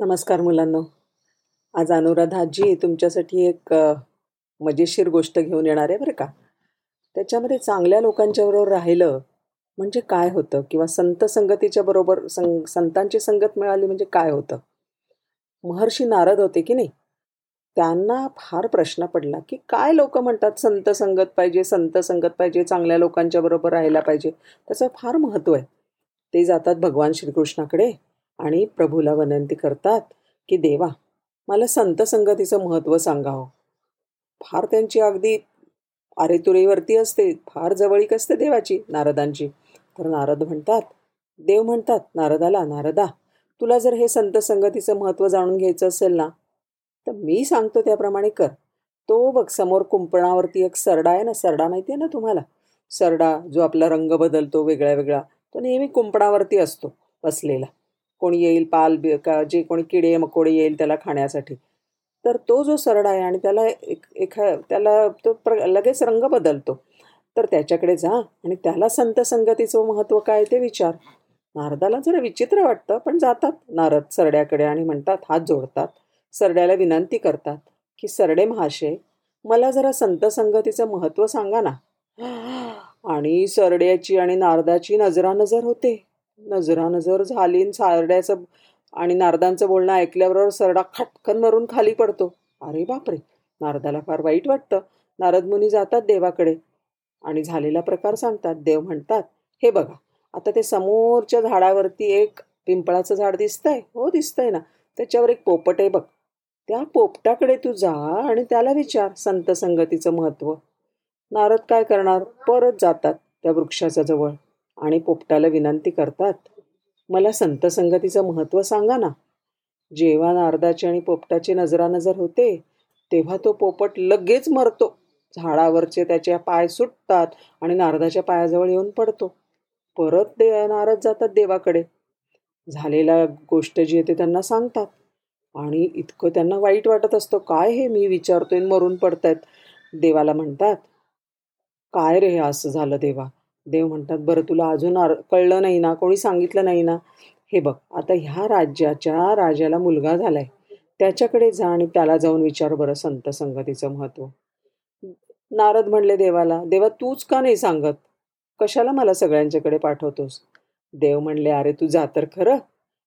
नमस्कार मुलांनो. आज अनुराधाजी तुमच्यासाठी एक मजेशीर गोष्ट घेऊन येणार आहे बरं का? त्याच्यामध्ये चांगल्या लोकांच्या बरोबर राहिलं म्हणजे काय होतं? किंवा संत संगतीच्या बरोबर सं संतांची संगत मिळाली म्हणजे काय होतं? महर्षी नारद होते की नाही? त्यांना फार प्रश्न पडला की काय लोक म्हणतात संत संगत पाहिजे संत संगत पाहिजे चांगल्या लोकांच्या बरोबर राहायला पाहिजे? त्याचं फार महत्त्व आहे. ते जातात भगवान श्रीकृष्णाकडे. आणि प्रभूला विनंती करतात की देवा मला संत संगतीचं महत्त्व सांगावं. फार त्यांची अगदी आरेतुरेवरती असते फार जवळीक असते देवाची नारदांची. तर नारद म्हणतात देव म्हणतात नारदाला नारदा तुला जर हे संत संगतीचं महत्त्व जाणून घ्यायचं असेल ना तर मी सांगतो त्याप्रमाणे कर. तो बघ समोर कुंपणावरती एक सरडा आहे ना सरडा माहिती आहे ना तुम्हाला? सरडा जो आपला रंग बदलतो वेगळा वेगळा तो नेहमी कुंपणावरती असतो बसलेला. कोणी येईल पाल का जे कोणी किडे मकोडे येईल त्याला खाण्यासाठी. तर तो जो सरडा आहे आणि त्याला एक एखा त्याला तो प्र लगेच रंग बदलतो. तर त्याच्याकडे जा आणि त्याला संत संगतीचं महत्त्व काय ते विचार. नारदाला जरा विचित्र वाटतं पण जातात नारद सरड्याकडे आणि म्हणतात हात जोडतात. सरड्याला विनंती करतात की सरडे महाशय मला जरा संत संगतीचं महत्त्व सांगा ना. आणि सरड्याची आणि नारदाची नजरानजर होते. नजरानजर झाली आणि आणि नारदांचं बोलणं ऐकल्याबरोबर सरडा खटकन मरून खाली पडतो. अरे बापरे! नारदाला फार वाईट वाटतं. नारद मुनी जातात देवाकडे आणि झालेला प्रकार सांगतात. देव म्हणतात हे बघा आता ते समोरच्या झाडावरती एक पिंपळाचं झाड दिसतंय. हो दिसतंय ना. त्याच्यावर एक पोपट आहे बघ. त्या पोपटाकडे तू जा आणि त्याला विचार संत संगतीचं महत्त्व. नारद काय करणार? परत जातात त्या वृक्षाच्या जवळ. आणि पोपटाला विनंती करतात मला संत संगतीचं महत्त्व सांगा ना. जेव्हा नारदाची आणि पोपटाची नजरानजर होते तेव्हा तो पोपट लगेच मरतो. झाडावरचे त्याचे पाय सुटतात आणि नारदाच्या पायाजवळ येऊन पडतो. परत दे नारद जातात देवाकडे. झालेला गोष्ट जी आहे ते त्यांना सांगतात. आणि इतकं त्यांना वाईट वाटत असतं. काय हे? मी विचारतोय आणि मरून पडतायत. देवाला म्हणतात काय रे? हे असं झालं देवा. देव म्हणतात बरं तुला अजून आर कळलं नाही ना कोणी सांगितलं नाही ना? हे बघ आता ह्या राज्याच्या राजाला मुलगा झालाय. त्याच्याकडे जा आणि त्याला जाऊन विचार बरं संत संगतीचं महत्त्व नारद म्हणले देवाला देवा तूच का नाही सांगत? कशाला मला सगळ्यांच्याकडे पाठवतोस? देव म्हणले अरे तू जा तर खरं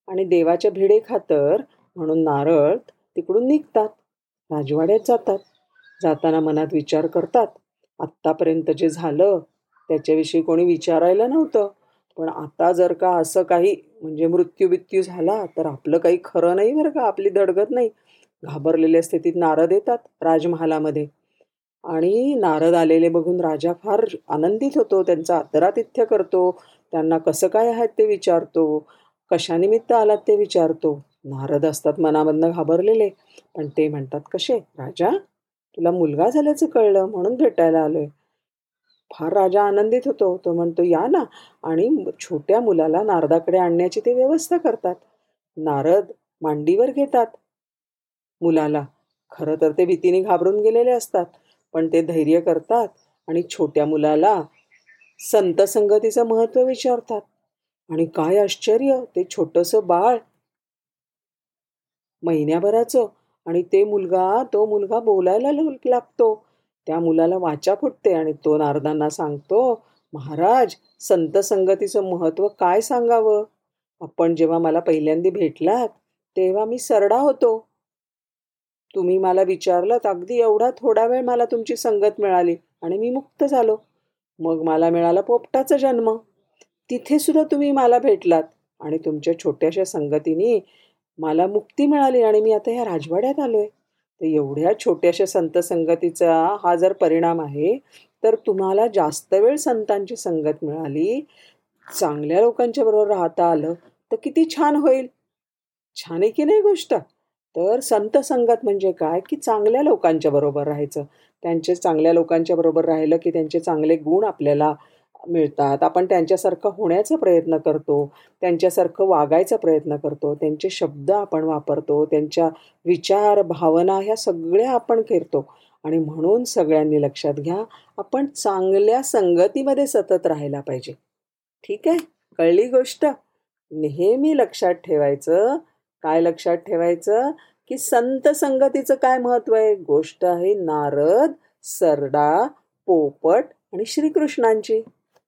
आणि देवाच्या भिडे खातर म्हणून नारळ तिकडून निघतात राजवाड्यात जातात. जाताना मनात विचार करतात आत्तापर्यंत जे झालं त्याच्याविषयी कोणी विचारायला नव्हतं. पण आता जर का असं काही म्हणजे मृत्यू बित्यू झाला तर आपलं काही खरं नाही बरं का आपली धडगत नाही. घाबरलेल्या स्थितीत नारद येतात राजमहालामध्ये. आणि नारद आलेले बघून राजा फार आनंदित होतो त्यांचा आदरातिथ्य करतो त्यांना कसं काय आहेत ते विचारतो कशानिमित्त आलात ते विचारतो. नारद असतात मनामधनं घाबरलेले पण ते म्हणतात कसे राजा तुला मुलगा झाल्याचं कळलं म्हणून भेटायला आलोय. फार राजा आनंदित होतो. तो म्हणतो या ना. आणि छोट्या मुलाला नारदाकडे आणण्याची ते व्यवस्था करतात. नारद मांडीवर घेतात. मुलाला खरं तर ते भीतीने घाबरून गेलेले असतात पण ते धैर्य करतात आणि छोट्या मुलाला संत संगतीचं महत्त्व विचारतात. आणि काय आश्चर्य ते छोटंसं बाळ महिन्याभराचं आणि ते मुलगा तो मुलगा बोलायला ल- लागतो. त्या मुलाला वाचा फुटते आणि तो नारदांना सांगतो महाराज संत संगतीचं महत्त्व काय सांगावं? आपण जेव्हा मला पहिल्यांदा भेटलात तेव्हा मी सरडा होतो. तुम्ही मला विचारलात अगदी एवढा थोडा वेळ मला तुमची संगत मिळाली आणि मी मुक्त झालो. मग मला मिळाला पोपटाचा जन्म. तिथे सुद्धा तुम्ही मला भेटलात आणि तुमच्या छोट्याशा संगतीने मला मुक्ती मिळाली आणि मी आता ह्या राजवाड्यात आलोय. तर एवढ्या छोट्याशा संत संगतीचा हा जर परिणाम आहे तर तुम्हाला जास्त वेळ संतांची संगत मिळाली चांगल्या लोकांच्या बरोबर राहता आलं तर किती छान होईल. छान आहे की नाही गोष्ट? तर संत संगत म्हणजे काय? की चांगल्या लोकांच्या बरोबर राहायचं. त्यांचे चांगल्या लोकांच्या बरोबर राहिलं की त्यांचे चांगले गुण आपल्याला मिळतात. आपण त्यांच्यासारखं होण्याचा प्रयत्न करतो त्यांच्यासारखं वागायचा प्रयत्न करतो त्यांचे शब्द आपण वापरतो त्यांच्या विचार भावना ह्या सगळ्या आपण करतो. आणि म्हणून सगळ्यांनी लक्षात घ्या आपण चांगल्या संगतीमध्ये सतत राहायला पाहिजे. ठीक आहे? कळली गोष्ट? नेहमी लक्षात ठेवायचं. काय लक्षात ठेवायचं? की संत संगतीचं काय महत्त्व आहे? गोष्ट आहे नारद सरडा पोपट आणि श्रीकृष्णांची.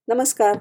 नमस्कार.